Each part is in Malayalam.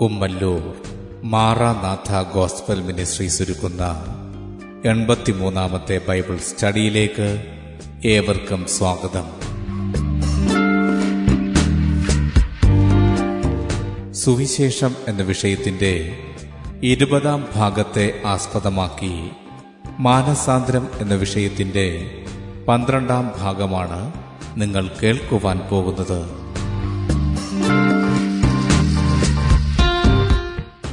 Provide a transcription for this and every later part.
കുമ്മല്ലൂർ മാറാനാഥ ഗോസ്ബൽ മിനിസ്ട്രീസ് ഒരുക്കുന്ന എൺപത്തിമൂന്നാമത്തെ ബൈബിൾ സ്റ്റഡിയിലേക്ക് ഏവർക്കും സ്വാഗതം. സുവിശേഷം എന്ന വിഷയത്തിന്റെ ഇരുപതാം ഭാഗത്തെ ആസ്പദമാക്കി മാനസാന്തരം എന്ന വിഷയത്തിന്റെ പന്ത്രണ്ടാം ഭാഗമാണ് നിങ്ങൾ കേൾക്കുവാൻ പോകുന്നത്.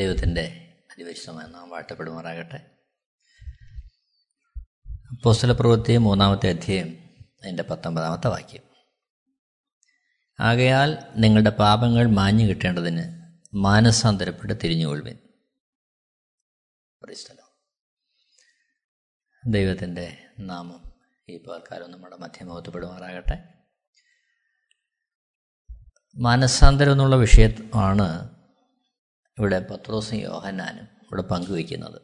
ദൈവത്തിന്റെ അതിപരിശുദ്ധമായ നാം വാഴ്ത്തപ്പെടുമാറാകട്ടെ. പോസ്റ്റല പ്രവൃത്തി മൂന്നാമത്തെ അധ്യായം അതിന്റെ പത്തൊമ്പതാമത്തെ വാക്യം. ആകയാൽ നിങ്ങളുടെ പാപങ്ങൾ മാഞ്ഞു കിട്ടേണ്ടതിന് മാനസാന്തരപ്പെട്ട് തിരിഞ്ഞുകൊള്ളുവിൻ. പരിസ്ഥലം ദൈവത്തിന്റെ നാമം ഈ പകൽക്കാലം നമ്മുടെ മധ്യമോത്തപ്പെടുമാറാകട്ടെ മാനസാന്തരം എന്നുള്ള വിഷയമാണ് ഇവിടെ പത്രോസും യോഹന്നാനും ഇവിടെ പങ്കുവയ്ക്കുന്നത്.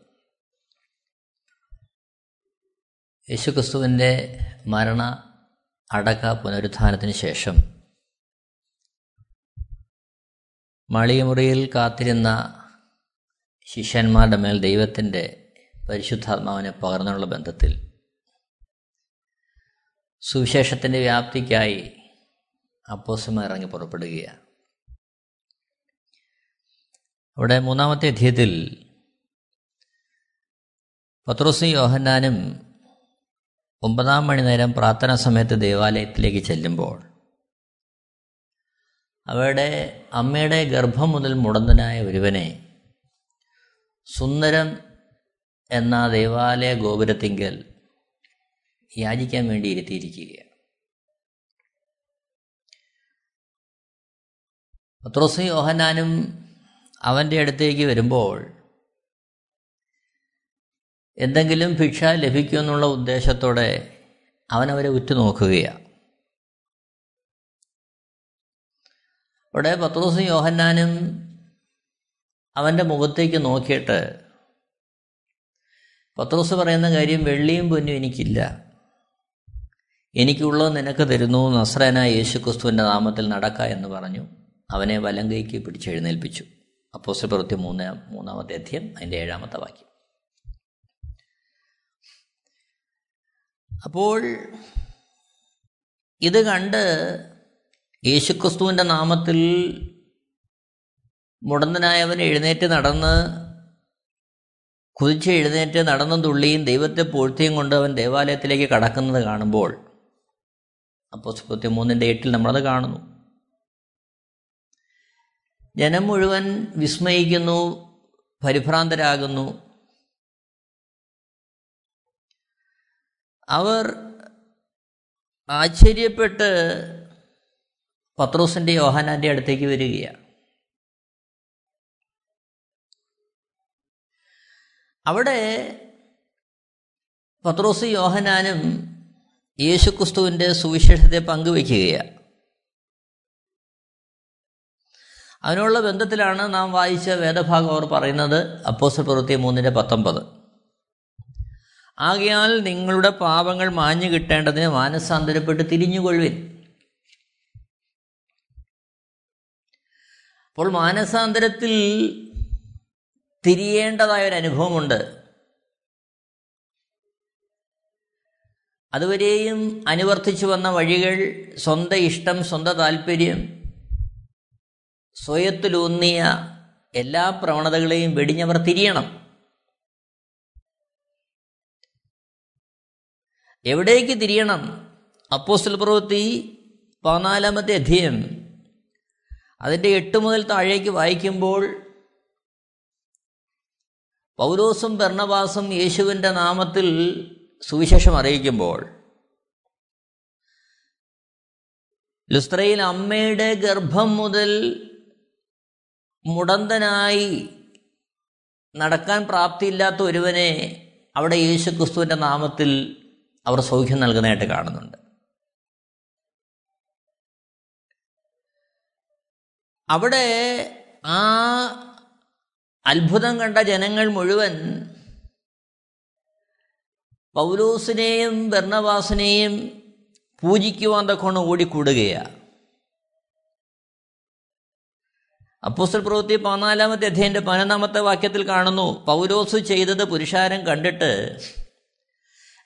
യേശുക്രിസ്തുവിന്റെ മരണ അടക്ക പുനരുത്ഥാനത്തിന് ശേഷം മളിയമുറിയിൽ കാത്തിരുന്ന ശിഷ്യന്മാരുടെ മേൽ ദൈവത്തിന്റെ പരിശുദ്ധാത്മാവിനെ പകർന്നുള്ള ബന്ധത്തിൽ സുവിശേഷത്തിന്റെ വ്യാപ്തിക്കായി അപ്പോസമ ഇറങ്ങി പുറപ്പെടുകയാണ്. അവിടെ മൂന്നാമത്തെ അധ്യയത്തിൽ പത്രോസി യോഹന്നാനും ഒമ്പതാം മണി നേരം പ്രാർത്ഥന സമയത്ത് ദേവാലയത്തിലേക്ക് ചെല്ലുമ്പോൾ അവരുടെ അമ്മയുടെ ഗർഭം മുതൽ മുടന്തനായ ഒരുവനെ സുന്ദരം എന്ന ദേവാലയ ഗോപുരത്തിങ്കൽ യാചിക്കാൻ വേണ്ടി ഇരുത്തിയിരിക്കുകയാണ്. പത്രോസി യോഹന്നാനും അവന്റെ അടുത്തേക്ക് വരുമ്പോൾ എന്തെങ്കിലും ഭിക്ഷ ലഭിക്കുമെന്നുള്ള ഉദ്ദേശത്തോടെ അവനവരെ ഉറ്റുനോക്കുകയാണ് അവിടെ പത്രോസും യോഹന്നാനും അവന്റെ മുഖത്തേക്ക് നോക്കിയിട്ട് പത്രോസ് പറയുന്ന കാര്യം വെള്ളിയും പൊന്നും എനിക്കില്ല. എനിക്കുള്ളത് നിനക്ക് തരുന്നു നസ്രനായ യേശു ക്രിസ്തുവിന്റെ നാമത്തിൽ നടക്ക എന്ന് പറഞ്ഞു. അവനെ വലങ്കയ്ക്ക് പിടിച്ചെഴുന്നേൽപ്പിച്ചു അപ്പോസ്റ്റൽ പ്രവൃത്തി മൂന്ന് മൂന്നാമത്തെ അധ്യയം അതിന്റെ ഏഴാമത്തെ വാക്യം. അപ്പോൾ ഇത് കണ്ട് യേശുക്രിസ്തുവിന്റെ നാമത്തിൽ മുടന്തനായവൻ എഴുന്നേറ്റ് നടന്ന് കുതിച്ച് എഴുന്നേറ്റ് നടന്നും തുള്ളിയും ദൈവത്തെ പൂഴ്ത്തിയും കൊണ്ട് അവൻ ദേവാലയത്തിലേക്ക് കടക്കുന്നത് കാണുമ്പോൾ അപ്പോൾ പ്രവൃത്തി മൂന്നിന്റെ എട്ടിൽ നമ്മളത് കാണുന്നു. ജനം മുഴുവൻ വിസ്മയിക്കുന്നു പരിഭ്രാന്തരാകുന്നു. അവർ ആശ്ചര്യപ്പെട്ട് പത്രോസിന്റെ യോഹാനാന്റെ അടുത്തേക്ക് വരികയാണ്. അവിടെ പത്രോസ് യോഹനാനും യേശുക്രിസ്തുവിന്റെ സുവിശേഷത്തെ പങ്കുവയ്ക്കുകയാണ്. അതിനുള്ള ബന്ധത്തിലാണ് നാം വായിച്ച വേദഭാഗം അവർ പറയുന്നത്. അപ്പോസൽ പ്രവൃത്തി മൂന്നിന്റെ പത്തൊമ്പത്. ആകയാൽ നിങ്ങളുടെ പാപങ്ങൾ മാഞ്ഞു കിട്ടേണ്ടതിന് മാനസാന്തരപ്പെട്ട് തിരിഞ്ഞുകൊള്ളുവിൻ. അപ്പോൾ മാനസാന്തരത്തിൽ തിരിയേണ്ടതായ ഒരു അനുഭവമുണ്ട്. അതുവരെയും അനുവർത്തിച്ചു വന്ന വഴികൾ സ്വന്തം ഇഷ്ടം സ്വന്തം താല്പര്യം സ്വയത്തിലൂന്നിയ എല്ലാ പ്രവണതകളെയും വെടിഞ്ഞവർ തിരിയണം. എവിടേക്ക് തിരിയണം? അപ്പോസ്റ്റൽ പ്രവൃത്തി പതിനാലാമത്തെ അധ്യയം. അതിന്റെ എട്ട് മുതൽ താഴേക്ക് വായിക്കുമ്പോൾ പൗലോസും ഭരണവാസും യേശുവിന്റെ നാമത്തിൽ സുവിശേഷം അറിയിക്കുമ്പോൾ ലുസ്ത്രയിൽ അമ്മയുടെ ഗർഭം മുതൽ മുടന്തനായി നടക്കാൻ പ്രാപ്തിയില്ലാത്ത ഒരുവനെ അവിടെ യേശു ക്രിസ്തുവിന്റെ നാമത്തിൽ അവർ സൗഖ്യം നൽകുന്നതായിട്ട് കാണുന്നുണ്ട്. അവിടെ ആ അത്ഭുതം കണ്ട ജനങ്ങൾ മുഴുവൻ പൗലോസിനെയും ബർണവാസിനെയും പൂജിക്കുവാൻ തക്കോണ് ഓടിക്കൂടുകയാണ്. അപ്പോസ്റ്റൽ പ്രവൃത്തി പതിനാലാമത്തെ അധ്യയന്റെ പതിനൊന്നാമത്തെ വാക്യത്തിൽ കാണുന്നു പൗലോസ് ചെയ്തത് പുരുഷാരം കണ്ടിട്ട്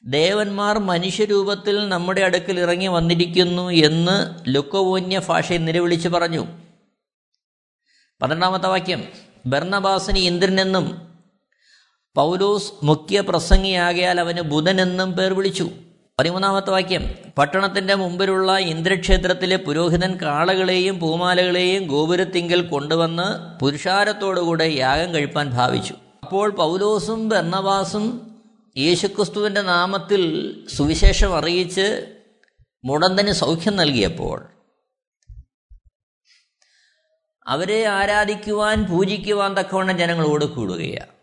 ദേവന്മാർ മനുഷ്യരൂപത്തിൽ നമ്മുടെ അടുക്കൽ ഇറങ്ങി വന്നിരിക്കുന്നു എന്ന് ലുക്കവോന്യ ഭാഷയിൽ നിലവിളിച്ച് പറഞ്ഞു. പന്ത്രണ്ടാമത്തെ വാക്യം ബർണബാസിന് ഇന്ദ്രനെന്നും പൗലോസ് മുഖ്യ പ്രസംഗിയാകയാൽ അവന് ബുധനെന്നും പേർ വിളിച്ചു. പതിമൂന്നാമത്തെ വാക്യം. പട്ടണത്തിന്റെ മുമ്പിലുള്ള ഇന്ദ്രക്ഷേത്രത്തിലെ പുരോഹിതൻ കാളകളെയും പൂമാലകളെയും ഗോപുരത്തിങ്കൽ കൊണ്ടുവന്ന് പുരുഷാരത്തോടുകൂടെ യാഗം കഴിപ്പാൻ ഭാവിച്ചു. അപ്പോൾ പൗലോസും ബെന്നവാസും യേശുക്രിസ്തുവിന്റെ നാമത്തിൽ സുവിശേഷം അറിയിച്ച് മുടന്തന് സൗഖ്യം നൽകിയപ്പോൾ അവരെ ആരാധിക്കുവാൻ പൂജിക്കുവാൻ തക്കവണ്ണം ജനങ്ങളോട് കൂടുകയാണ്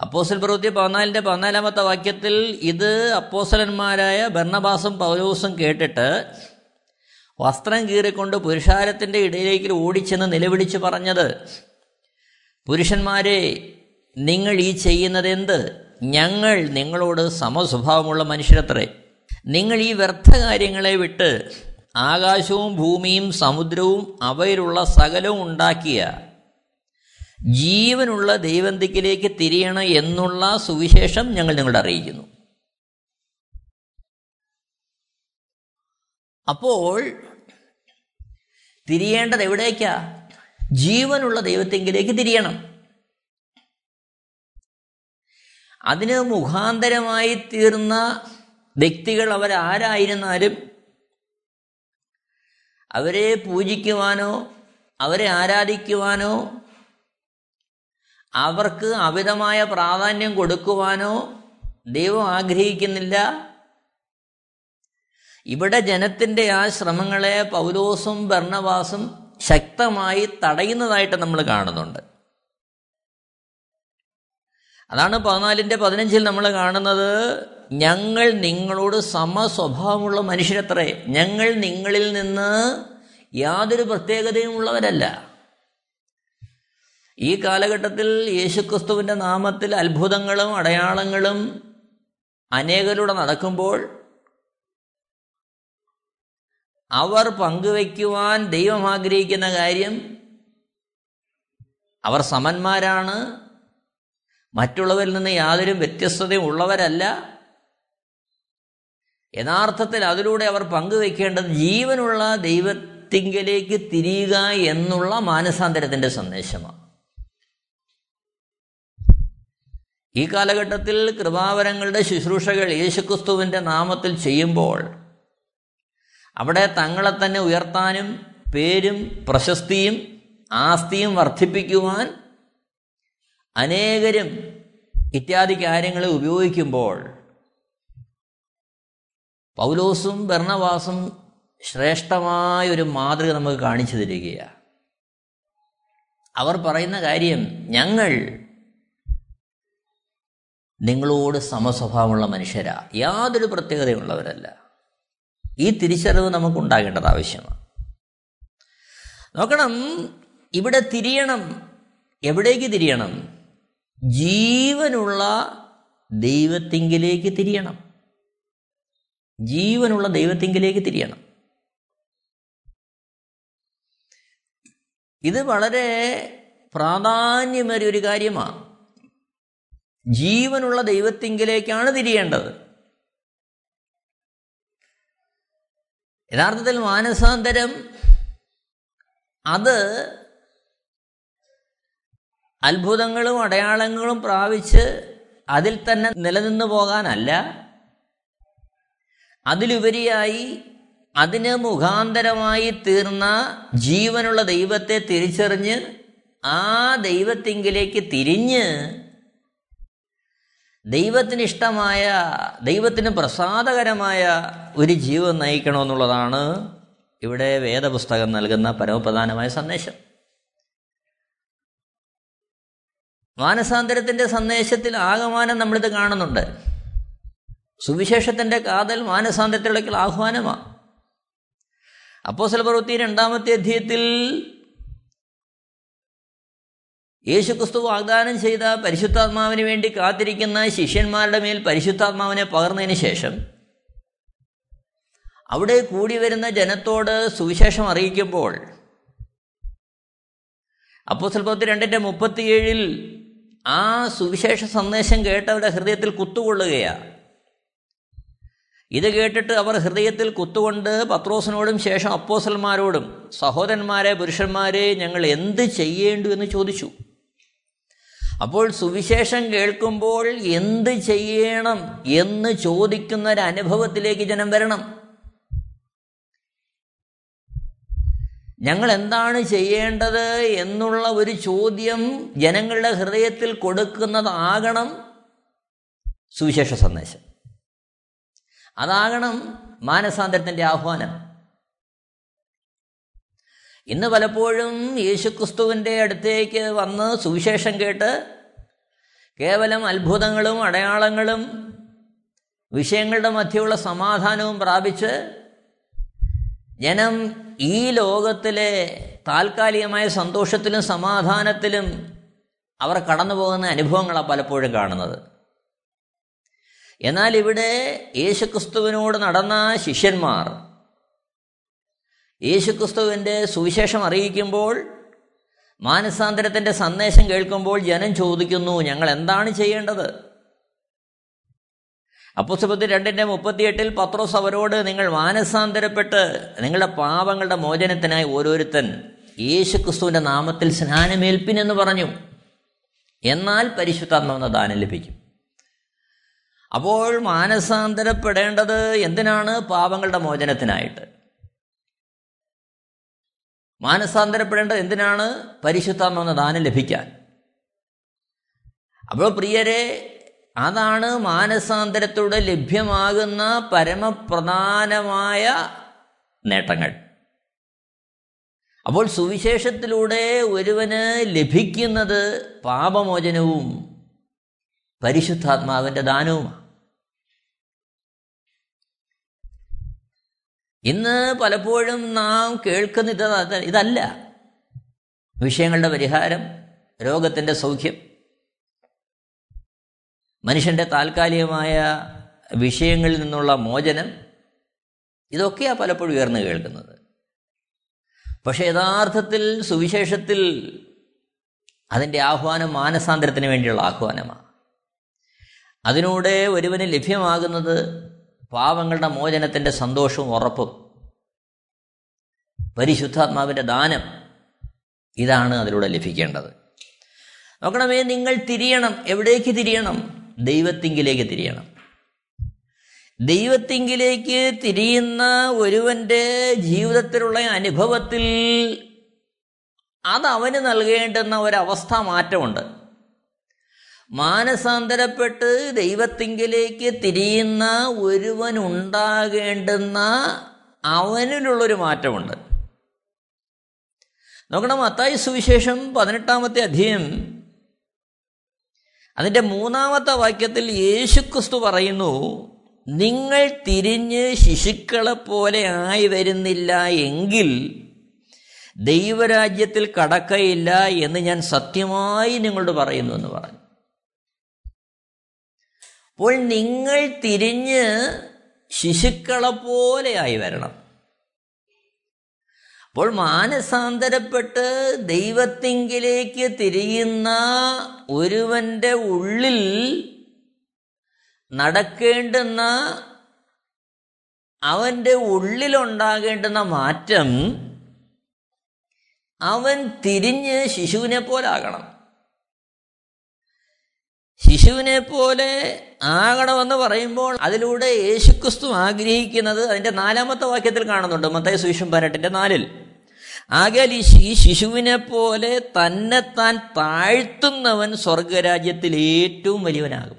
അപ്പോസൽ പ്രവൃത്തി പതിനാലിന്റെ പതിനാലാമത്തെ വാക്യത്തിൽ ഇത് അപ്പോസലന്മാരായ ഭരണബാസും പൗലോസും കേട്ടിട്ട് വസ്ത്രം കീറിക്കൊണ്ട് പുരുഷാരത്തിന്റെ ഇടയിലേക്ക് ഓടിച്ചെന്ന് നിലവിളിച്ച് പറഞ്ഞത് പുരുഷന്മാരെ നിങ്ങൾ ഈ ചെയ്യുന്നത് എന്ത് ഞങ്ങൾ നിങ്ങളോട് സമസ്വഭാവമുള്ള മനുഷ്യരത്രേ. നിങ്ങൾ ഈ വ്യർത്ഥ കാര്യങ്ങളെ വിട്ട് ആകാശവും ഭൂമിയും സമുദ്രവും അവയിലുള്ള സകലവും ഉണ്ടാക്കിയ ജീവനുള്ള ദൈവന്തിക്കിലേക്ക് തിരിയണം എന്നുള്ള സുവിശേഷം ഞങ്ങൾ നിങ്ങളോട് അറിയിക്കുന്നു. അപ്പോൾ തിരിയേണ്ടത് എവിടേക്കാ? ജീവനുള്ള ദൈവത്തെങ്കിലേക്ക് തിരിയണം. അതിന് മുഖാന്തരമായി തീർന്ന വ്യക്തികൾ അവരാരായിരുന്നാലും അവരെ പൂജിക്കുവാനോ അവരെ ആരാധിക്കുവാനോ അവർക്ക് അമിതമായ പ്രാധാന്യം കൊടുക്കുവാനോ ദൈവം ആഗ്രഹിക്കുന്നില്ല. ഇവിടെ ജനത്തിന്റെ ആ ശ്രമങ്ങളെ പൗലോസും ഭരണവാസും ശക്തമായി തടയുന്നതായിട്ട് നമ്മൾ കാണുന്നുണ്ട്. അതാണ് പതിനാലിന്റെ പതിനഞ്ചിൽ നമ്മൾ കാണുന്നത് ഞങ്ങൾ നിങ്ങളോട് സമസ്വഭാവമുള്ള മനുഷ്യരത്രേ ഞങ്ങൾ നിങ്ങളിൽ നിന്ന് യാതൊരു പ്രത്യേകതയും ഉള്ളവരല്ല ഈ കാലഘട്ടത്തിൽ യേശുക്രിസ്തുവിന്റെ നാമത്തിൽ അത്ഭുതങ്ങളും അടയാളങ്ങളും അനേകരുടെ നടക്കുമ്പോൾ അവർ പങ്കുവയ്ക്കുവാൻ ദൈവം ആഗ്രഹിക്കുന്ന കാര്യം അവർ സമന്മാരാണ്. മറ്റുള്ളവരിൽ നിന്ന് യാതൊരു വ്യത്യസ്തതയും ഉള്ളവരല്ല. യഥാർത്ഥത്തിൽ അതിലൂടെ അവർ പങ്കുവെക്കേണ്ടത് ജീവനുള്ള ദൈവത്തിങ്കലേക്ക് തിരിയുക എന്നുള്ള മാനസാന്തരത്തിന്റെ സന്ദേശമാണ്. ഈ കാലഘട്ടത്തിൽ കൃപാവരങ്ങളുടെ ശുശ്രൂഷകൾ യേശുക്രിസ്തുവിന്റെ നാമത്തിൽ ചെയ്യുമ്പോൾ അവിടെ തങ്ങളെ തന്നെ ഉയർത്താനും പേരും പ്രശസ്തിയും ആസ്തിയും വർദ്ധിപ്പിക്കുവാൻ അനേകരും ഇത്യാദി കാര്യങ്ങളെ ഉപയോഗിക്കുമ്പോൾ പൗലോസും ഭരണവാസും ശ്രേഷ്ഠമായ ഒരു മാതൃക നമുക്ക് കാണിച്ചു തരികയാണ്. അവർ പറയുന്ന കാര്യം ഞങ്ങൾ നിങ്ങളോട് സമസ്വഭാവമുള്ള മനുഷ്യരാ. യാതൊരു പ്രത്യേകതയുള്ളവരല്ല. ഈ തിരിച്ചറിവ് നമുക്കുണ്ടാകേണ്ടത് ആവശ്യമാണ്. നോക്കണം ഇവിടെ തിരിയണം എവിടേക്ക് തിരിയണം? ജീവനുള്ള ദൈവത്തിങ്കിലേക്ക് തിരിയണം. ജീവനുള്ള ദൈവത്തിങ്കിലേക്ക് തിരിയണം. ഇത് വളരെ പ്രാധാന്യമേറിയ ഒരു കാര്യമാണ്. ജീവനുള്ള ദൈവത്തിങ്കിലേക്കാണ് തിരിയേണ്ടത്. യഥാർത്ഥത്തിൽ മാനസാന്തരം അത് അത്ഭുതങ്ങളും അടയാളങ്ങളും പ്രാപിച്ച് അതിൽ തന്നെ നിലനിന്നു പോകാനല്ല. അതിലുപരിയായി അതിന് മുഖാന്തരമായി തീർന്ന ജീവനുള്ള ദൈവത്തെ തിരിച്ചറിഞ്ഞ് ആ ദൈവത്തിങ്കിലേക്ക് തിരിഞ്ഞ് ദൈവത്തിന് ഇഷ്ടമായ ദൈവത്തിന് പ്രസാദകരമായ ഒരു ജീവൻ നയിക്കണമെന്നുള്ളതാണ് ഇവിടെ വേദപുസ്തകം നൽകുന്ന പരമപ്രധാനമായ സന്ദേശം. മാനസാന്തരത്തിന്റെ സന്ദേശത്തിൽ ആകമാനം നമ്മളിത് കാണുന്നുണ്ട്. സുവിശേഷത്തിന്റെ കാതൽ മാനസാന്തരത്തിലേക്കുള്ള ആഹ്വാനമാണ് അപ്പോസൽ പ്രവൃത്തി രണ്ടാമത്തെ അധ്യയത്തിൽ യേശുക്രിസ്തു വാഗ്ദാനം ചെയ്ത പരിശുദ്ധാത്മാവിന് വേണ്ടി കാത്തിരിക്കുന്ന ശിഷ്യന്മാരുടെ മേൽ പരിശുദ്ധാത്മാവിനെ പകർന്നതിന് ശേഷം അവിടെ കൂടി വരുന്ന ജനത്തോട് സുവിശേഷം അറിയിക്കുമ്പോൾ അപ്പോൾ സ്വൽപ്പത്തി രണ്ടിന്റെ മുപ്പത്തിയേഴിൽ ആ സുവിശേഷ സന്ദേശം കേട്ടവരുടെ ഹൃദയത്തിൽ കുത്തുകൊള്ളുകയാണ് ഇത് കേട്ടിട്ട് അവർ ഹൃദയത്തിൽ കുത്തുകൊണ്ട് പത്രോസിനോടും ശേഷം അപ്പോസന്മാരോടും സഹോദരന്മാരെ പുരുഷന്മാരെ ഞങ്ങൾ എന്ത് ചെയ്യേണ്ടു എന്ന് ചോദിച്ചു. അപ്പോൾ സുവിശേഷം കേൾക്കുമ്പോൾ എന്ത് ചെയ്യണം എന്ന് ചോദിക്കുന്ന ഒരു അനുഭവത്തിലേക്ക് ജനം വരണം. ഞങ്ങൾ എന്താണ് ചെയ്യേണ്ടത് എന്നുള്ള ഒരു ചോദ്യം ജനങ്ങളുടെ ഹൃദയത്തിൽ കൊടുക്കുന്നതാകണം സുവിശേഷ സന്ദേശം. അതാകണം മാനസാന്തരത്തിന്റെ ആഹ്വാനം. ഇന്ന് പലപ്പോഴും യേശുക്രിസ്തുവിന്റെ അടുത്തേക്ക് വന്ന് സുവിശേഷം കേട്ട് കേവലം അത്ഭുതങ്ങളും അടയാളങ്ങളും വിഷയങ്ങളുടെ മധ്യമുള്ള സമാധാനവും പ്രാപിച്ച് ജനം ഈ ലോകത്തിലെ താൽക്കാലികമായ സന്തോഷത്തിലും സമാധാനത്തിലും അവർ കടന്നു പോകുന്ന അനുഭവങ്ങളാണ് പലപ്പോഴും കാണുന്നത്. എന്നാൽ ഇവിടെ യേശുക്രിസ്തുവിനോട് നടന്ന ശിഷ്യന്മാർ യേശുക്രിസ്തുവിന്റെ സുവിശേഷം അറിയിക്കുമ്പോൾ മാനസാന്തരത്തിന്റെ സന്ദേശം കേൾക്കുമ്പോൾ ജനം ചോദിക്കുന്നു ഞങ്ങൾ എന്താണ് ചെയ്യേണ്ടത്? അപ്പുസ്തകത്തിൽ രണ്ടിന്റെ മുപ്പത്തിയെട്ടിൽ പത്രോസ് അവരോട് നിങ്ങൾ മാനസാന്തരപ്പെട്ട് നിങ്ങളുടെ പാപങ്ങളുടെ മോചനത്തിനായി ഓരോരുത്തൻ യേശുക്രിസ്തുവിന്റെ നാമത്തിൽ സ്നാനമേൽപ്പിനെന്ന് പറഞ്ഞു. എന്നാൽ പരിശുദ്ധാത്മാവെന്ന ദാനം ലഭിക്കും. അപ്പോൾ മാനസാന്തരപ്പെടേണ്ടത് എന്തിനാണ്? പാപങ്ങളുടെ മോചനത്തിനായിട്ട്. മാനസാന്തരപ്പെടേണ്ടത് എന്തിനാണ്? പരിശുദ്ധാത്മാവെന്ന ദാനം ലഭിക്കാൻ. അപ്പോൾ പ്രിയരെ അതാണ് മാനസാന്തരത്തോടെ ലഭ്യമാകുന്ന പരമപ്രധാനമായ നേട്ടങ്ങൾ. അപ്പോൾ സുവിശേഷത്തിലൂടെ ഒരുവന് ലഭിക്കുന്നത് പാപമോചനവും പരിശുദ്ധാത്മാവിന്റെ ദാനവുമാണ്. ഇന്ന് പലപ്പോഴും നാം കേൾക്കുന്ന ഇത് ഇതല്ല. വിഷയങ്ങളുടെ പരിഹാരം രോഗത്തിന്റെ സൗഖ്യം. മനുഷ്യന്റെ താൽക്കാലികമായ വിഷയങ്ങളിൽ നിന്നുള്ള മോചനം ഇതൊക്കെയാണ് പലപ്പോഴും ഉയർന്നു കേൾക്കുന്നത്. പക്ഷേ യഥാർത്ഥത്തിൽ സുവിശേഷത്തിൽ അതിന്റെ ആഹ്വാനം മാനസാന്തരത്തിന് വേണ്ടിയുള്ള ആഹ്വാനമാണ് അതിലൂടെ ഒരുവന് ലഭ്യമാകുന്നത് പാവങ്ങളുടെ മോചനത്തിന്റെ സന്തോഷവും ഉറപ്പും. പരിശുദ്ധാത്മാവിന്റെ ദാനം ഇതാണ് അതിലൂടെ ലഭിക്കേണ്ടത്. നോക്കണമേ നിങ്ങൾ തിരിയണം. എവിടേക്ക് തിരിയണം? ദൈവത്തിങ്കിലേക്ക് തിരിയണം. ദൈവത്തിങ്കിലേക്ക് തിരിയുന്ന ഒരുവന്റെ ജീവിതത്തിലുള്ള അനുഭവത്തിൽ അത് നൽകേണ്ടുന്ന ഒരവസ്ഥ മാറ്റമുണ്ട്. മാനസാന്തരപ്പെട്ട് ദൈവത്തിങ്കിലേക്ക് തിരിയുന്ന ഒരുവൻ ഉണ്ടാകേണ്ടുന്ന അവനിലുള്ളൊരു മാറ്റമുണ്ട്. നോക്കണം അത്തായി സുവിശേഷം പതിനെട്ടാമത്തെ അധ്യയം. അതിന്റെ മൂന്നാമത്തെ വാക്യത്തിൽ യേശുക്രിസ്തു പറയുന്നു നിങ്ങൾ തിരിഞ്ഞ് ശിശുക്കളെപ്പോലെ ആയി വരുന്നില്ല എങ്കിൽ ദൈവരാജ്യത്തിൽ കടക്കയില്ല എന്ന് ഞാൻ സത്യമായി നിങ്ങളോട് പറയുന്നു എന്ന് പറഞ്ഞു. അപ്പോൾ നിങ്ങൾ തിരിഞ്ഞ് ശിശുക്കളെ പോലെയായി വരണം. അപ്പോൾ മാനസാന്തരപ്പെട്ട് ദൈവത്തിങ്കിലേക്ക് തിരിയുന്ന ഒരുവന്റെ ഉള്ളിൽ നടക്കേണ്ടുന്ന അവന്റെ ഉള്ളിലുണ്ടാകേണ്ടുന്ന മാറ്റം അവൻ തിരിഞ്ഞ് ശിശുവിനെ പോലാകണം. ശിശുവിനെ പോലെ ആകണമെന്ന് പറയുമ്പോൾ അതിലൂടെ യേശുക്രിസ്തു ആഗ്രഹിക്കുന്നത് അതിന്റെ നാലാമത്തെ വാക്യത്തിൽ കാണുന്നുണ്ട്. മത്തായ സുവിശം പരട്ടിന്റെ നാലിൽ. ആകയാൽ ഈ ശിശുവിനെ പോലെ തന്നെത്താൻ താഴ്ത്തുന്നവൻ സ്വർഗരാജ്യത്തിൽ ഏറ്റവും വലിയവനാകും.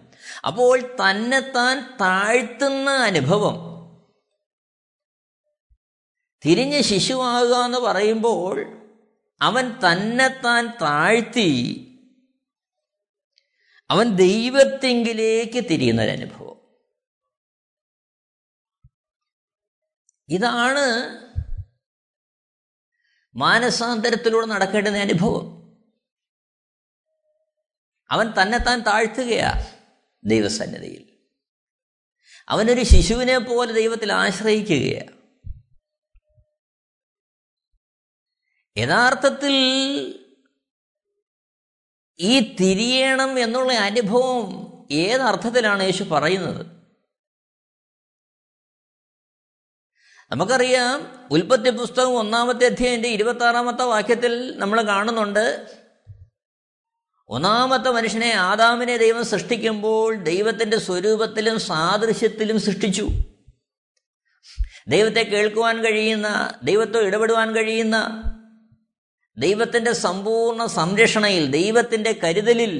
അപ്പോൾ തന്നെത്താൻ താഴ്ത്തുന്ന അനുഭവം തിരിഞ്ഞ് ശിശുവാകുക എന്ന് പറയുമ്പോൾ അവൻ തന്നെത്താൻ താഴ്ത്തി അവൻ ദൈവത്തെങ്കിലേക്ക് തിരിയുന്നൊരനുഭവം ഇതാണ് മാനസാന്തരത്തിലൂടെ നടക്കേണ്ടുന്ന അനുഭവം. അവൻ തന്നെ താൻ താഴ്ത്തുകയാ ദൈവസന്നിധിയിൽ. അവനൊരു ശിശുവിനെ പോലെ ദൈവത്തിൽ ആശ്രയിക്കുകയാണ് യഥാർത്ഥത്തിൽ ഈ തിരിയണം എന്നുള്ള അനുഭവം ഏതർത്ഥത്തിലാണ് യേശു പറയുന്നത്? നമുക്കറിയാം ഉൽപ്പത്തി പുസ്തകം ഒന്നാമത്തെ അധ്യായന്റെ ഇരുപത്തി ആറാമത്തെ വാക്യത്തിൽ നമ്മൾ കാണുന്നുണ്ട് ഒന്നാമത്തെ മനുഷ്യനെ ആദാമിനെ ദൈവം സൃഷ്ടിക്കുമ്പോൾ ദൈവത്തിന്റെ സ്വരൂപത്തിലും സാദൃശ്യത്തിലും സൃഷ്ടിച്ചു. ദൈവത്തെ കേൾക്കുവാൻ കഴിയുന്ന ദൈവത്തോ ഇടപെടുവാൻ കഴിയുന്ന ദൈവത്തിന്റെ സമ്പൂർണ സംരക്ഷണയിൽ ദൈവത്തിന്റെ കരുതലിൽ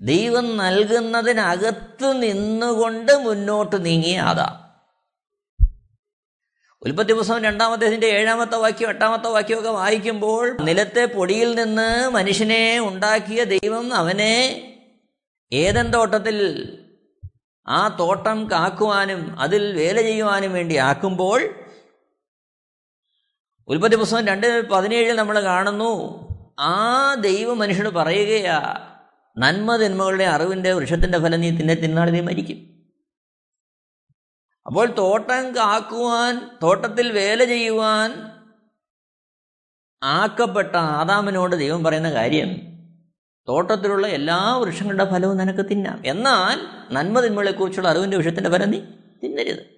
ദൈവം നൽകുന്നതിനകത്ത് നിന്നുകൊണ്ട് മുന്നോട്ട് നീങ്ങിയ അതാ ഉൽപ്പത്തി പുസ്തകം രണ്ടാമത്തേതിന്റെ ഏഴാമത്തെ വാക്യം എട്ടാമത്തെ വാക്യമൊക്കെ വായിക്കുമ്പോൾ നിലത്തെ പൊടിയിൽ നിന്ന് മനുഷ്യനെ ഉണ്ടാക്കിയ ദൈവം അവനെ ഏതൻ തോട്ടത്തിൽ ആ തോട്ടം കാക്കുവാനും അതിൽ വേല ചെയ്യുവാനും വേണ്ടി ആക്കുമ്പോൾ ഉൽപ്പത്തി പുസ്തകം രണ്ട് പതിനേഴിൽ നമ്മൾ കാണുന്നു ആ ദൈവ മനുഷ്യന് പറയുകയാ നന്മ തിന്മകളുടെ അറിവിന്റെ വൃക്ഷത്തിന്റെ ഫലം നീ തിന്നെ തിന്നാൾ നീ മരിക്കും. അപ്പോൾ തോട്ടം കാക്കുവാൻ തോട്ടത്തിൽ വേല ചെയ്യുവാൻ ആക്കപ്പെട്ട ആദാമിനോട് ദൈവം പറയുന്ന കാര്യം തോട്ടത്തിലുള്ള എല്ലാ വൃക്ഷങ്ങളുടെ ഫലവും നിനക്ക് തിന്നാം. എന്നാൽ നന്മ തിന്മകളെക്കുറിച്ചുള്ള അറിവിന്റെ വിഷയത്തിന്റെ ഫലം നീ തിന്നരുത്.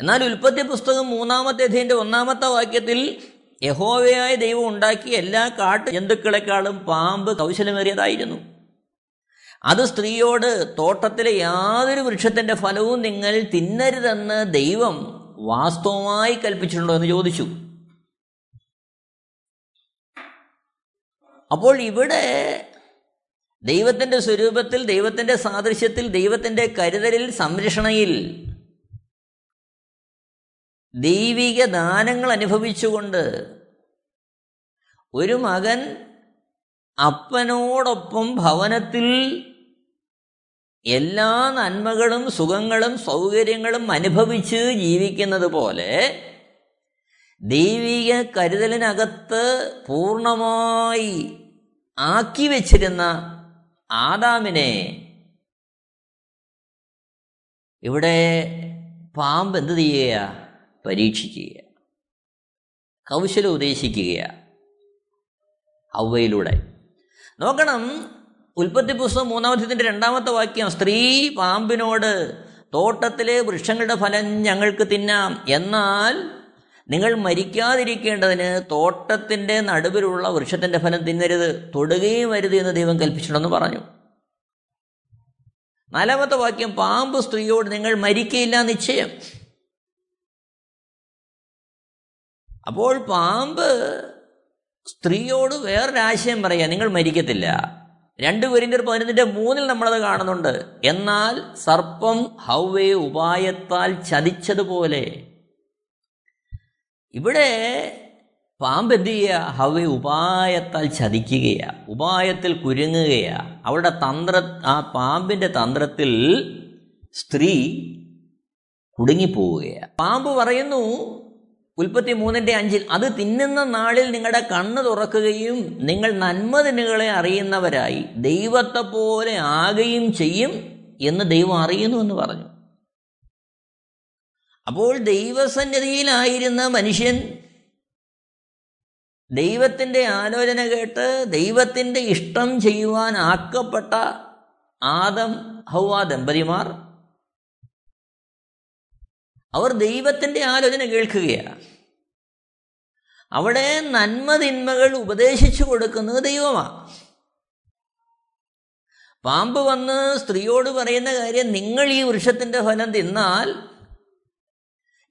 എന്നാൽ ഉൽപ്പത്തി പുസ്തകം മൂന്നാമത്തെ അധ്യയന്റെ ഒന്നാമത്തെ വാക്യത്തിൽ യഹോവയായ ദൈവം ഉണ്ടാക്കിയ എല്ലാ കാട്ടു ജന്തുക്കളെക്കാളും പാമ്പ് കൗശലമേറിയതായിരുന്നു. അത് സ്ത്രീയോട് തോട്ടത്തിലെ യാതൊരു വൃക്ഷത്തിന്റെ ഫലവും നിങ്ങൾ തിന്നരുതെന്ന് ദൈവം വാസ്തവമായി കൽപ്പിച്ചിട്ടുണ്ടോ എന്ന് ചോദിച്ചു. അപ്പോൾ ഇവിടെ ദൈവത്തിന്റെ സ്വരൂപത്തിൽ ദൈവത്തിന്റെ സാദൃശ്യത്തിൽ ദൈവത്തിന്റെ കരുതലിൽ സംരക്ഷണയിൽ ദൈവിക ദാനങ്ങൾ അനുഭവിച്ചുകൊണ്ട് ഒരു മകൻ അപ്പനോടൊപ്പം ഭവനത്തിൽ എല്ലാ നന്മകളും സുഖങ്ങളും സൗകര്യങ്ങളും അനുഭവിച്ച് ജീവിക്കുന്നത് പോലെ ദൈവിക കരുതലിനകത്ത് പൂർണമായി ആക്കി വച്ചിരുന്ന ആദാമിനെ ഇവിടെ പാമ്പ് എന്ത് ചെയ്യുക പരീക്ഷിക്കുക കൗശലം ഉപദേശിക്കുക ഔവയിലൂടെ നോക്കണം ഉൽപ്പത്തി പുസ്തകം മൂന്നാമത്തെ രണ്ടാമത്തെ വാക്യം സ്ത്രീ പാമ്പിനോട് തോട്ടത്തിലെ വൃക്ഷങ്ങളുടെ ഫലം ഞങ്ങൾക്ക് തിന്നാം. എന്നാൽ നിങ്ങൾ മരിക്കാതിരിക്കേണ്ടതിന് തോട്ടത്തിന്റെ നടുവിലുള്ള വൃക്ഷത്തിന്റെ ഫലം തിന്നരുത്. തൊടുകയും വരുത് എന്ന് ദൈവം കൽപ്പിച്ചിട്ടുണ്ടെന്ന് പറഞ്ഞു. നാലാമത്തെ വാക്യം പാമ്പ് സ്ത്രീയോട് നിങ്ങൾ മരിക്കയില്ല നിശ്ചയം. അപ്പോൾ പാമ്പ് സ്ത്രീയോട് വേറൊരാശയം പറയാം നിങ്ങൾ മരിക്കത്തില്ല. രണ്ട് പേരിന്റെ പതിനൊന്നിന്റെ മൂന്നിൽ നമ്മളത് കാണുന്നുണ്ട്. എന്നാൽ സർപ്പം ഹൗവേ ഉപായത്താൽ ചതിച്ചതുപോലെ. ഇവിടെ പാമ്പ് എന്ത് ചെയ്യുക ഹവ ഉപായത്താൽ ചതിക്കുകയാണ് ഉപായത്തിൽ കുരുങ്ങുകയാണ് അവളുടെ തന്ത്ര ആ പാമ്പിന്റെ തന്ത്രത്തിൽ സ്ത്രീ കുടുങ്ങിപ്പോവുകയാണ് പാമ്പ് പറയുന്നു ഉൽപ്പത്തി മൂന്നിന്റെ അഞ്ചിൽ അത് തിന്നുന്ന നാളിൽ നിങ്ങളുടെ കണ്ണ് തുറക്കുകയും നിങ്ങൾ നന്മതിനുകളെ അറിയുന്നവരായി ദൈവത്തെ പോലെ ആകുകയും ചെയ്യും എന്ന് ദൈവം അറിയുന്നു എന്ന് പറഞ്ഞു. അപ്പോൾ ദൈവസന്നിധിയിലായിരുന്ന മനുഷ്യൻ ദൈവത്തിന്റെ ആലോചന കേട്ട് ദൈവത്തിന്റെ ഇഷ്ടം ചെയ്യുവാൻ ആക്കപ്പെട്ട ആദം ഹൗവ ദമ്പതിമാർ അവർ ദൈവത്തിന്റെ ആലോചന കേൾക്കുകയാണ്. അവിടെ നന്മതിന്മകൾ ഉപദേശിച്ചു കൊടുക്കുന്നത് ദൈവമാണ്. പാമ്പ് വന്ന് സ്ത്രീയോട് പറയുന്ന കാര്യം നിങ്ങൾ ഈ വൃക്ഷത്തിന്റെ ഫലം തിന്നാൽ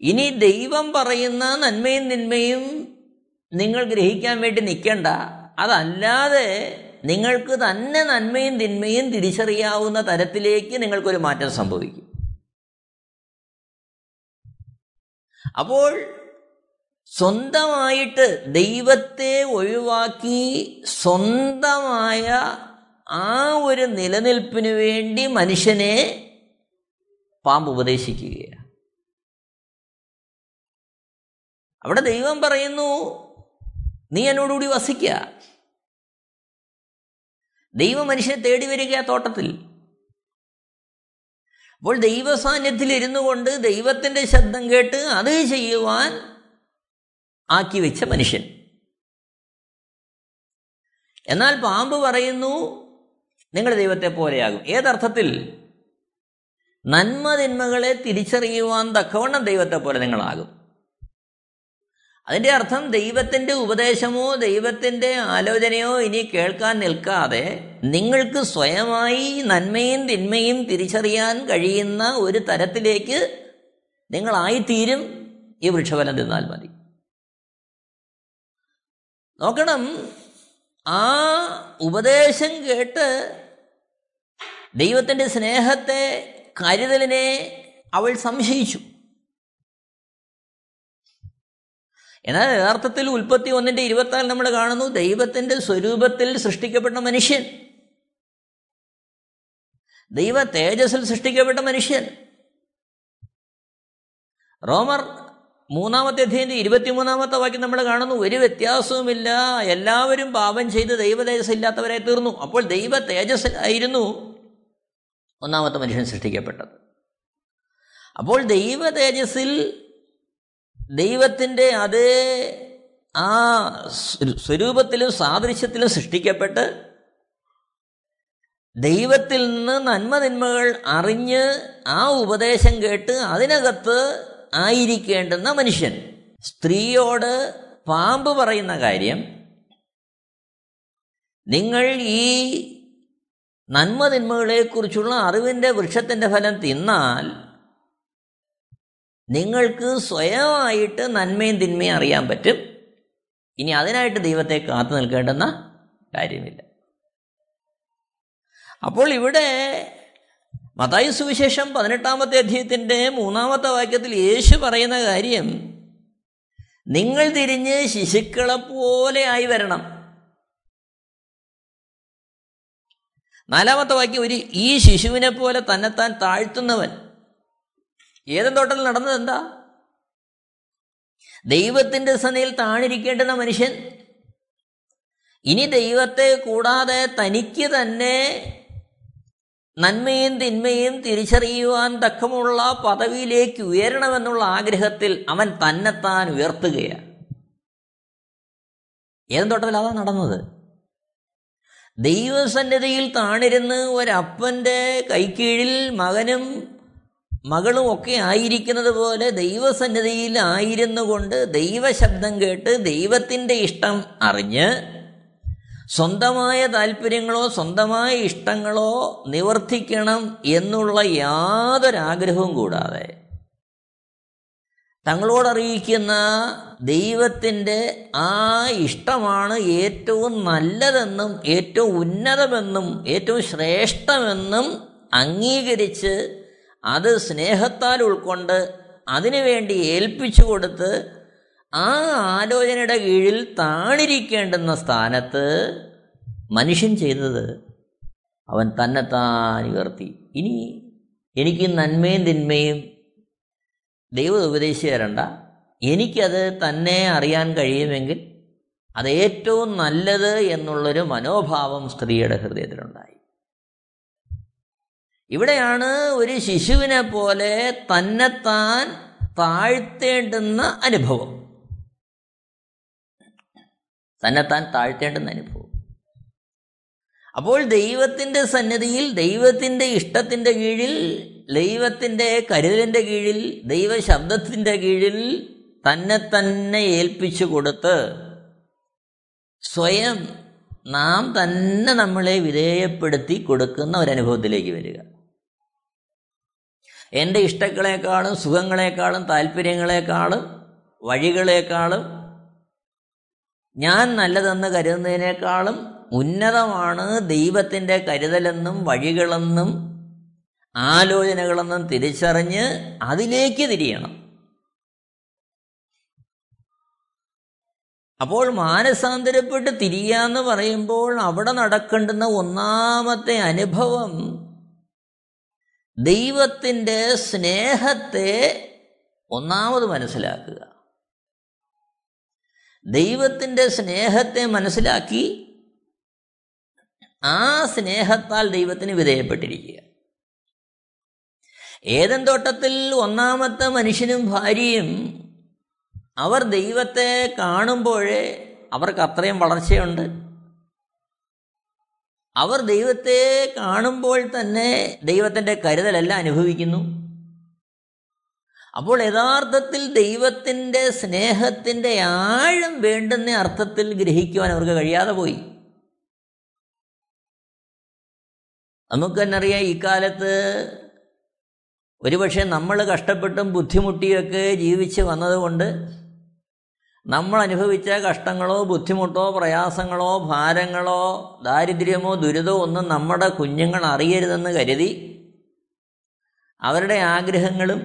ഇനി ദൈവം പറയുന്ന നന്മയും തിന്മയും നിങ്ങൾ ഗ്രഹിക്കാൻ വേണ്ടി നിൽക്കണ്ട. അതല്ലാതെ നിങ്ങൾക്ക് തന്നെ നന്മയും തിന്മയും തിരിച്ചറിയാവുന്ന തരത്തിലേക്ക് നിങ്ങൾക്കൊരു മാറ്റം സംഭവിക്കും. അപ്പോൾ സ്വന്തമായിട്ട് ദൈവത്തെ ഒഴിവാക്കി സ്വന്തമായ ആ ഒരു നിലനിൽപ്പിന് വേണ്ടി മനുഷ്യനെ പാമ്പ് ഉപദേശിക്കുകയാണ്. അവിടെ ദൈവം പറയുന്നു നീ എന്നോടുകൂടി വസിക്ക ദൈവം മനുഷ്യനെ തേടി വരിക തോട്ടത്തിൽ. അപ്പോൾ ദൈവസാന്നിധ്യത്തിൽ ഇരുന്നു കൊണ്ട് ദൈവത്തിന്റെ ശബ്ദം കേട്ട് അത് ചെയ്യുവാൻ ആക്കി വെച്ച മനുഷ്യൻ. എന്നാൽ പാമ്പ് പറയുന്നു നിങ്ങൾ ദൈവത്തെ പോലെയാകും. ഏതർത്ഥത്തിൽ? നന്മ തിന്മകളെ തിരിച്ചറിയുവാൻ തക്കവണ്ണം ദൈവത്തെ പോലെ നിങ്ങളാകും. അതിന്റെ അർത്ഥം ദൈവത്തിന്റെ ഉപദേശമോ ദൈവത്തിന്റെ ആലോചനയോ ഇനി കേൾക്കാൻ നിൽക്കാതെ നിങ്ങൾക്ക് സ്വയമായി നന്മയും തിന്മയും തിരിച്ചറിയാൻ കഴിയുന്ന ഒരു തരത്തിലേക്ക് നിങ്ങളായിത്തീരും. ഈ വൃക്ഷഫലം തിന്നാൽ മതി. നോക്കണം. ആ ഉപദേശം കേട്ട് ദൈവത്തിന്റെ സ്നേഹത്തെ കരുതലിനെ അവൾ സംശയിച്ചു. എന്നാൽ യഥാർത്ഥത്തിൽ ഉൽപ്പത്തി ഒന്നിന്റെ ഇരുപത്തിനാല് നമ്മൾ കാണുന്നു ദൈവത്തിന്റെ സ്വരൂപത്തിൽ സൃഷ്ടിക്കപ്പെട്ട മനുഷ്യൻ. ദൈവ തേജസ്സിൽ സൃഷ്ടിക്കപ്പെട്ട മനുഷ്യൻ. റോമർ മൂന്നാമത്തെ അധ്യയന്റെ ഇരുപത്തിമൂന്നാമത്തെ വാക്യം നമ്മൾ കാണുന്നു ഒരു വ്യത്യാസവുമില്ല എല്ലാവരും പാപം ചെയ്ത് ദൈവ തേജസ് ഇല്ലാത്തവരായി തീർന്നു. അപ്പോൾ ദൈവ തേജസ് ആയിരുന്നു ഒന്നാമത്തെ മനുഷ്യൻ സൃഷ്ടിക്കപ്പെട്ടത്. അപ്പോൾ ദൈവ തേജസ്സിൽ ദൈവത്തിന്റെ അതേ ആ സ്വരൂപത്തിലും സാദൃശ്യത്തിലും സൃഷ്ടിക്കപ്പെട്ട് ദൈവത്തിൽ നിന്ന് നന്മതിന്മകൾ അറിഞ്ഞ് ആ ഉപദേശം കേട്ട് അതിനകത്ത് ആയിരിക്കേണ്ടുന്ന മനുഷ്യൻ. സ്ത്രീയോട് പാമ്പ് പറയുന്ന കാര്യം നിങ്ങൾ ഈ നന്മതിന്മകളെക്കുറിച്ചുള്ള അറിവിന്റെ വൃക്ഷത്തിന്റെ ഫലം തിന്നാൽ നിങ്ങൾക്ക് സ്വയമായിട്ട് നന്മയും തിന്മയും അറിയാൻ പറ്റും. ഇനി അതിനായിട്ട് ദൈവത്തെ കാത്തു നിൽക്കേണ്ടെന്ന കാര്യമില്ല. അപ്പോൾ ഇവിടെ മതായി സുവിശേഷം പതിനെട്ടാമത്തെ അധ്യയത്തിന്റെ മൂന്നാമത്തെ വാക്യത്തിൽ യേശു പറയുന്ന കാര്യം നിങ്ങൾ തിരിഞ്ഞ് ശിശുക്കളെ ആയി വരണം. നാലാമത്തെ വാക്യം ഒരു ഈ ശിശുവിനെ പോലെ തന്നെത്താൻ താഴ്ത്തുന്നവൻ. ഏതൻ തോട്ടത്തിൽ നടന്നത് എന്താ ദൈവത്തിന്റെ സനയിൽ താണിരിക്കേണ്ടുന്ന മനുഷ്യൻ. ഇനി ദൈവത്തെ കൂടാതെ തനിക്ക് തന്നെ നന്മയും തിന്മയും തിരിച്ചറിയുവാൻ തക്കമുള്ള പദവിയിലേക്ക് ഉയരണമെന്നുള്ള ആഗ്രഹത്തിൽ അവൻ തന്നെത്താൻ ഉയർത്തുകയാണ്. ഏതും തോട്ടത്തിൽ അതാ നടന്നത്? ദൈവസന്നിധിയിൽ താണിരുന്ന് ഒരപ്പന്റെ കൈക്കീഴിൽ മകനും മകളും ഒക്കെ ആയിരിക്കുന്നത് പോലെ ദൈവസന്നിധിയിൽ ആയിരുന്നു കൊണ്ട് ദൈവശബ്ദം കേട്ട് ദൈവത്തിന്റെ ഇഷ്ടം അറിഞ്ഞ് സ്വന്തമായ താല്പര്യങ്ങളോ സ്വന്തമായ ഇഷ്ടങ്ങളോ നിവർത്തിക്കണം എന്നുള്ള യാതൊരാഗ്രഹവും കൂടാതെ തങ്ങളോടറിയിക്കുന്ന ദൈവത്തിന്റെ ആ ഇഷ്ടമാണ് ഏറ്റവും നല്ലതെന്നും ഏറ്റവും ഉന്നതമെന്നും ഏറ്റവും ശ്രേഷ്ഠമെന്നും അംഗീകരിച്ച് അത് സ്നേഹത്താൽ ഉൾക്കൊണ്ട് അതിനുവേണ്ടി ഏൽപ്പിച്ചു കൊടുത്ത് ആ ആലോചനയുടെ കീഴിൽ താണിരിക്കേണ്ടുന്ന സ്ഥാനത്ത് മനുഷ്യൻ ചെയ്തത് അവൻ തന്നെത്താൻ ഉയർത്തി. ഇനി എനിക്ക് നന്മയും തിന്മയും ദൈവം ഉപദേശിച്ചു തരണ്ട. എനിക്കത് തന്നെ അറിയാൻ കഴിയുമെങ്കിൽ അത് ഏറ്റവും നല്ലത് എന്നുള്ളൊരു മനോഭാവം സ്ത്രീയുടെ ഹൃദയത്തിലുണ്ടായി. ഇവിടെയാണ് ഒരു ശിശുവിനെ പോലെ തന്നെത്താൻ താഴ്ത്തേണ്ടുന്ന അനുഭവം. തന്നെത്താൻ താഴ്ത്തേണ്ടുന്ന അനുഭവം. അപ്പോൾ ദൈവത്തിന്റെ സന്നിധിയിൽ ദൈവത്തിന്റെ ഇഷ്ടത്തിന്റെ കീഴിൽ ദൈവത്തിന്റെ കരുതലിന്റെ കീഴിൽ ദൈവശബ്ദത്തിന്റെ കീഴിൽ തന്നെ തന്നെ ഏൽപ്പിച്ചു കൊടുത്ത് സ്വയം നാം തന്നെ നമ്മളെ വിധേയപ്പെടുത്തി കൊടുക്കുന്ന ഒരനുഭവത്തിലേക്ക് വരിക. എന്റെ ഇഷ്ടങ്ങളെക്കാളും സുഖങ്ങളെക്കാളും താല്പര്യങ്ങളെക്കാളും വഴികളെക്കാളും ഞാൻ നല്ലതെന്ന് കരുതുന്നതിനേക്കാളും ഉന്നതമാണ് ദൈവത്തിന്റെ കരുതലെന്നും വഴികളെന്നും ആലോചനകളെന്നും തിരിച്ചറിഞ്ഞ് അതിലേക്ക് തിരിയണം. അപ്പോൾ മാനസാന്തരപ്പെട്ട് തിരിയാന്ന് പറയുമ്പോൾ അവിടെ നടക്കേണ്ടുന്ന ഒന്നാമത്തെ അനുഭവം ദൈവത്തിന്റെ സ്നേഹത്തെ ഒന്നാമത് മനസ്സിലാക്കുക. ദൈവത്തിന്റെ സ്നേഹത്തെ മനസ്സിലാക്കി ആ സ്നേഹത്താൽ ദൈവത്തിന് വിധേയപ്പെട്ടിരിക്കുക. ഏതൻ തോട്ടത്തിൽ ഒന്നാമത്തെ മനുഷ്യനും ഭാര്യയും അവർ ദൈവത്തെ കാണുമ്പോഴേ അവർക്ക് അത്രയും വളർച്ചയുണ്ട്. അവർ ദൈവത്തെ കാണുമ്പോൾ തന്നെ ദൈവത്തിന്റെ കരുതലെല്ലാം അനുഭവിക്കുന്നു. അപ്പോൾ യഥാർത്ഥത്തിൽ ദൈവത്തിന്റെ സ്നേഹത്തിന്റെ ആഴം വേണ്ടുന്ന അർത്ഥത്തിൽ ഗ്രഹിക്കുവാൻ അവർക്ക് കഴിയാതെ പോയി. നമുക്ക് തന്നെ അറിയാം ഇക്കാലത്ത് ഒരുപക്ഷെ നമ്മൾ കഷ്ടപ്പെട്ടും ബുദ്ധിമുട്ടിയൊക്കെ ജീവിച്ച് വന്നതുകൊണ്ട് നമ്മൾ അനുഭവിച്ച കഷ്ടങ്ങളോ ബുദ്ധിമുട്ടോ പ്രയാസങ്ങളോ ഭാരങ്ങളോ ദാരിദ്ര്യമോ ദുരിതമോ ഒന്നും നമ്മുടെ കുഞ്ഞുങ്ങൾ അറിയരുതെന്ന് കരുതി അവരുടെ ആഗ്രഹങ്ങളും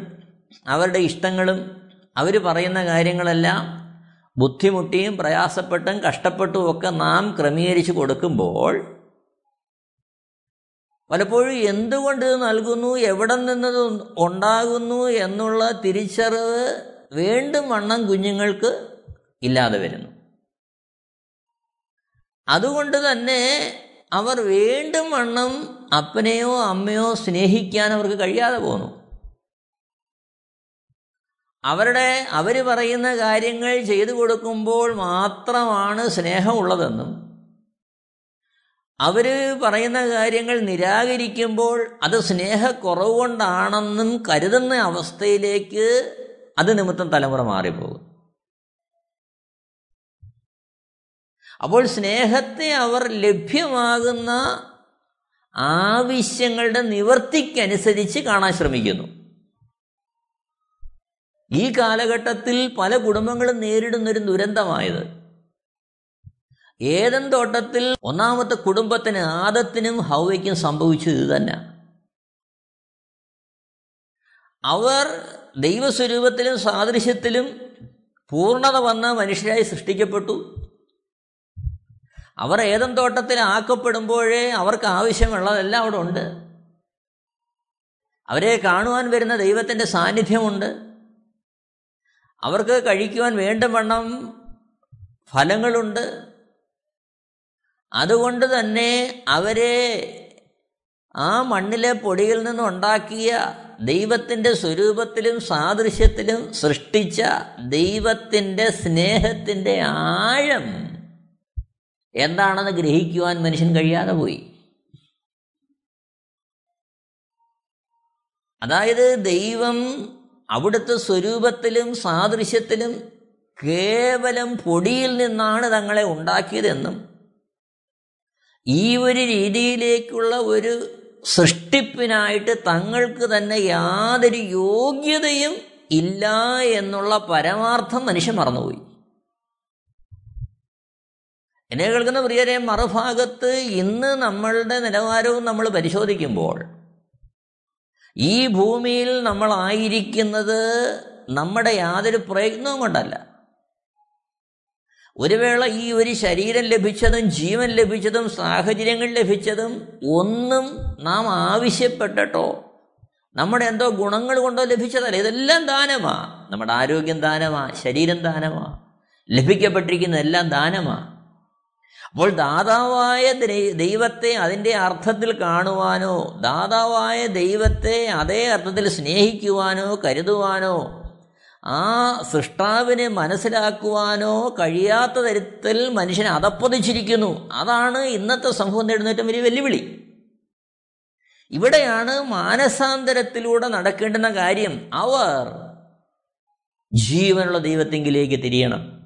അവരുടെ ഇഷ്ടങ്ങളും അവർ പറയുന്ന കാര്യങ്ങളെല്ലാം ബുദ്ധിമുട്ടിയും പ്രയാസപ്പെട്ടും കഷ്ടപ്പെട്ടും ഒക്കെ നാം ക്രമീകരിച്ച് കൊടുക്കുമ്പോൾ പലപ്പോഴും എന്തുകൊണ്ട് ഇത് നൽകുന്നു എവിടെ നിന്നത് ഉണ്ടാകുന്നു എന്നുള്ള തിരിച്ചറിവ് വീണ്ടും വണ്ണം കുഞ്ഞുങ്ങൾക്ക് ഇല്ലാതെ വരുന്നു. അതുകൊണ്ട് തന്നെ അവർ വീണ്ടും വണ്ണം അപ്പനെയോ അമ്മയോ സ്നേഹിക്കാൻ അവർക്ക് കഴിയാതെ പോന്നു. അവരുടെ അവർ പറയുന്ന കാര്യങ്ങൾ ചെയ്തു കൊടുക്കുമ്പോൾ മാത്രമാണ് സ്നേഹമുള്ളതെന്നും അവർ പറയുന്ന കാര്യങ്ങൾ നിരാകരിക്കുമ്പോൾ അത് സ്നേഹക്കുറവ് കൊണ്ടാണെന്നും കരുതുന്ന അവസ്ഥയിലേക്ക് അത് നിമിത്തം തലമുറ മാറിപ്പോകും അപ്പോൾ സ്നേഹത്തെ അവർ ലഭ്യമാകുന്ന ആവശ്യങ്ങളുടെ നിവർത്തിക്കനുസരിച്ച് കാണാൻ ശ്രമിക്കുന്നു. ഈ കാലഘട്ടത്തിൽ പല കുടുംബങ്ങളും നേരിടുന്നൊരു ദുരന്തമായത്. ഏതൻ തോട്ടത്തിൽ ഒന്നാമത്തെ കുടുംബത്തിന് ആദത്തിനും ഹൗവയ്ക്കും സംഭവിച്ചു ഇത് തന്നെ. അവർ ദൈവസ്വരൂപത്തിലും സാദൃശ്യത്തിലും പൂർണത വന്ന മനുഷ്യരായി സൃഷ്ടിക്കപ്പെട്ടു. അവർ ഏതം തോട്ടത്തിൽ ആക്കപ്പെടുമ്പോഴേ അവർക്ക് ആവശ്യമുള്ളതെല്ലാം അവിടെ ഉണ്ട്. അവരെ കാണുവാൻ വരുന്ന ദൈവത്തിന്റെ സാന്നിധ്യമുണ്ട്. അവർക്ക് കഴിക്കുവാൻ വേണ്ട വണ്ണം ഫലങ്ങളുണ്ട്. അതുകൊണ്ട് തന്നെ അവരെ ആ മണ്ണിലെ പൊടിയിൽ നിന്നുണ്ടാക്കിയ ദൈവത്തിന്റെ സ്വരൂപത്തിലും സാദൃശ്യത്തിലും സൃഷ്ടിച്ച ദൈവത്തിന്റെ സ്നേഹത്തിന്റെ ആഴം എന്താണെന്ന് ഗ്രഹിക്കുവാൻ മനുഷ്യൻ കഴിയാതെ പോയി. അതായത് ദൈവം അവിടുത്തെ സ്വരൂപത്തിലും സാദൃശ്യത്തിലും കേവലം പൊടിയിൽ നിന്നാണ് തങ്ങളെ ഉണ്ടാക്കിയതെന്നും ഈ ഒരു രീതിയിലേക്കുള്ള ഒരു സൃഷ്ടിപ്പിനായിട്ട് തങ്ങൾക്ക് തന്നെ യാതൊരു യോഗ്യതയും ഇല്ല എന്നുള്ള പരമാർത്ഥം മനുഷ്യൻ മറന്നുപോയി. എന്നെ കേൾക്കുന്ന പ്രിയരെ മറുഭാഗത്ത് ഇന്ന് നമ്മളുടെ നിലവാരവും നമ്മൾ പരിശോധിക്കുമ്പോൾ ഈ ഭൂമിയിൽ നമ്മളായിരിക്കുന്നത് നമ്മുടെ യാതൊരു പ്രയത്നവും കൊണ്ടല്ല. ഒരു വേള ഈ ഒരു ശരീരം ലഭിച്ചതും ജീവൻ ലഭിച്ചതും സാഹചര്യങ്ങൾ ലഭിച്ചതും ഒന്നും നാം ആവശ്യപ്പെട്ടിട്ടോ നമ്മുടെ എന്തോ ഗുണങ്ങൾ കൊണ്ടോ ലഭിച്ചതല്ല. ഇതെല്ലാം ദാനമാ. നമ്മുടെ ആരോഗ്യം ദാനമാ ശരീരം ദാനമാ ലഭിക്കപ്പെട്ടിരിക്കുന്ന എല്ലാം ദാനമാ. അപ്പോൾ ദാതാവായ ദൈവത്തെ അതിന്റെ അർത്ഥത്തിൽ കാണുവാനോ ദാതാവായ ദൈവത്തെ അതേ അർത്ഥത്തിൽ സ്നേഹിക്കുവാനോ കരുതുവാനോ ആ സൃഷ്ടാവിനെ മനസ്സിലാക്കുവാനോ കഴിയാത്ത തരത്തിൽ മനുഷ്യൻ അതപ്പതിച്ചിരിക്കുന്നു അതാണ് ഇന്നത്തെ സമൂഹം നേടുന്ന വലിയ വെല്ലുവിളി. ഇവിടെയാണ് മാനസാന്തരത്തിലൂടെ നടക്കേണ്ടുന്ന കാര്യം. അവർ ജീവനുള്ള ദൈവത്തെങ്കിലേക്ക് തിരിയണം.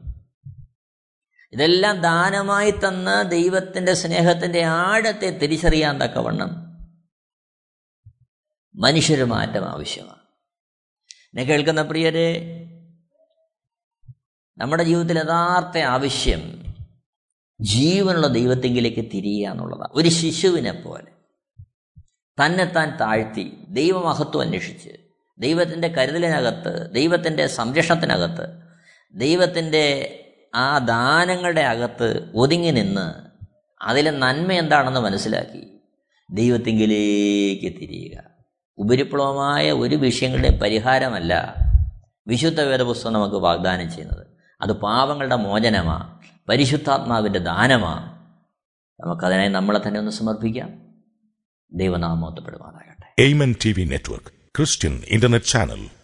ഇതെല്ലാം ദാനമായി തന്ന ദൈവത്തിന്റെ സ്നേഹത്തിന്റെ ആഴത്തെ തിരിച്ചറിയാൻ തക്കവണ്ണം മനുഷ്യര് മാറ്റം ആവശ്യമാണ്. എന്നെ കേൾക്കുന്ന പ്രിയരെ നമ്മുടെ ജീവിതത്തിൽ യഥാർത്ഥ ആവശ്യം ജീവനുള്ള ദൈവത്തെങ്കിലേക്ക് തിരിയുക എന്നുള്ളതാണ്. ഒരു ശിശുവിനെ പോലെ തന്നെത്താൻ താഴ്ത്തി ദൈവമഹത്വം അന്വേഷിച്ച് ദൈവത്തിന്റെ കരുതലിനകത്ത് ദൈവത്തിന്റെ സംരക്ഷണത്തിനകത്ത് ദൈവത്തിന്റെ ആ ദാനങ്ങളുടെ അകത്ത് ഒതുങ്ങി നിന്ന് അതിലെ നന്മ എന്താണെന്ന് മനസ്സിലാക്കി. ദൈവത്തിങ്കിലേക്ക് തിരിയുക. ഉപരിപ്ലവമായ ഒരു വിഷയങ്ങളുടെയും പരിഹാരമല്ല വിശുദ്ധ വേദപുസ്തകം നമുക്ക് വാഗ്ദാനം ചെയ്യുന്നത്. അത് പാവങ്ങളുടെ മോചനമാണ് പരിശുദ്ധാത്മാവിന്റെ ദാനമാണ് നമുക്കതിനായി നമ്മളെ തന്നെ ഒന്ന് സമർപ്പിക്കാം. ദൈവനാമോത്തപ്പെടുമാറാകട്ടെ Amen T V network Christian internet channel.